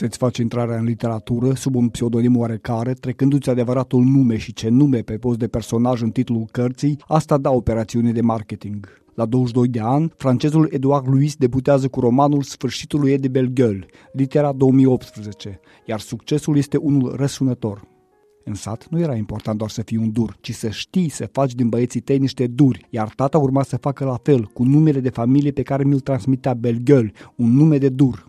să-ți faci intrarea în literatură sub un pseudonim oarecare, trecându-ți adevăratul nume și ce nume pe post de personaj în titlul cărții, asta da operațiune de marketing. La 22 de ani, francezul Edouard Louis debutează cu romanul Sfârșitul lui Eddie Belgueule, litera 2018, iar succesul este unul răsunător. În sat nu era important doar să fii un dur, ci să știi să faci din băieții tăi niște duri, iar tata urma să facă la fel, cu numele de familie pe care mi-l transmitea Belgueule, un nume de dur.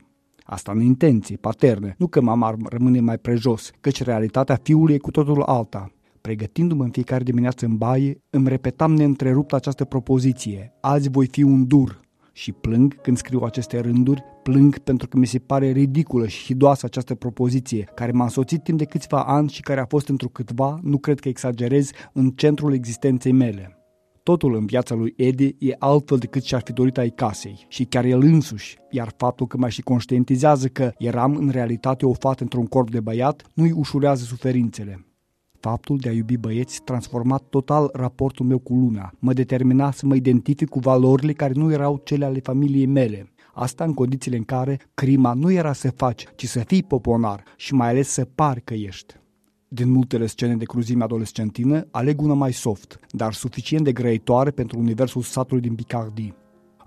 Asta în intenții, paterne, nu că mama rămâne mai prejos, căci realitatea fiului e cu totul alta. Pregătindu-mă în fiecare dimineață în baie, îmi repetam neîntrerupt această propoziție. Azi voi fi un dur. Și plâng când scriu aceste rânduri, plâng pentru că mi se pare ridiculă și hidoasă această propoziție, care m-a însoțit timp de câțiva ani și care a fost într-o câtva, nu cred că exagerez, în centrul existenței mele. Totul în viața lui Eddie e altfel decât și-ar fi dorit ai casei și chiar el însuși, iar faptul că mai și conștientizează că eram în realitate o fată într-un corp de băiat nu-i ușurează suferințele. Faptul de a iubi băieți transformat total raportul meu cu lumea. Mă determina să mă identific cu valorile care nu erau cele ale familiei mele. Asta în condițiile în care crima nu era să faci, ci să fii poponar și mai ales să pari că ești. Din multele scene de cruzime adolescentină, aleg una mai soft, dar suficient de grăitoare pentru universul satului din Picardie.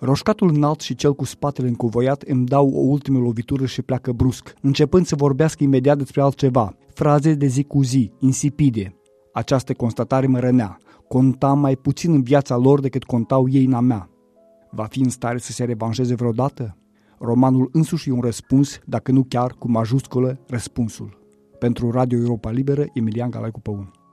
Roșcatul înalt și cel cu spatele încuvoiat îmi dau o ultimă lovitură și pleacă brusc, începând să vorbească imediat despre altceva, fraze de zi cu zi, insipide. Această constatare mă rănea. Contam mai puțin în viața lor decât contau ei în a mea. Va fi în stare să se revanșeze vreodată? Romanul însuși e un răspuns, dacă nu chiar cu majusculă răspunsul. Pentru Radio Europa Liberă, Emilian Galaicu Păun.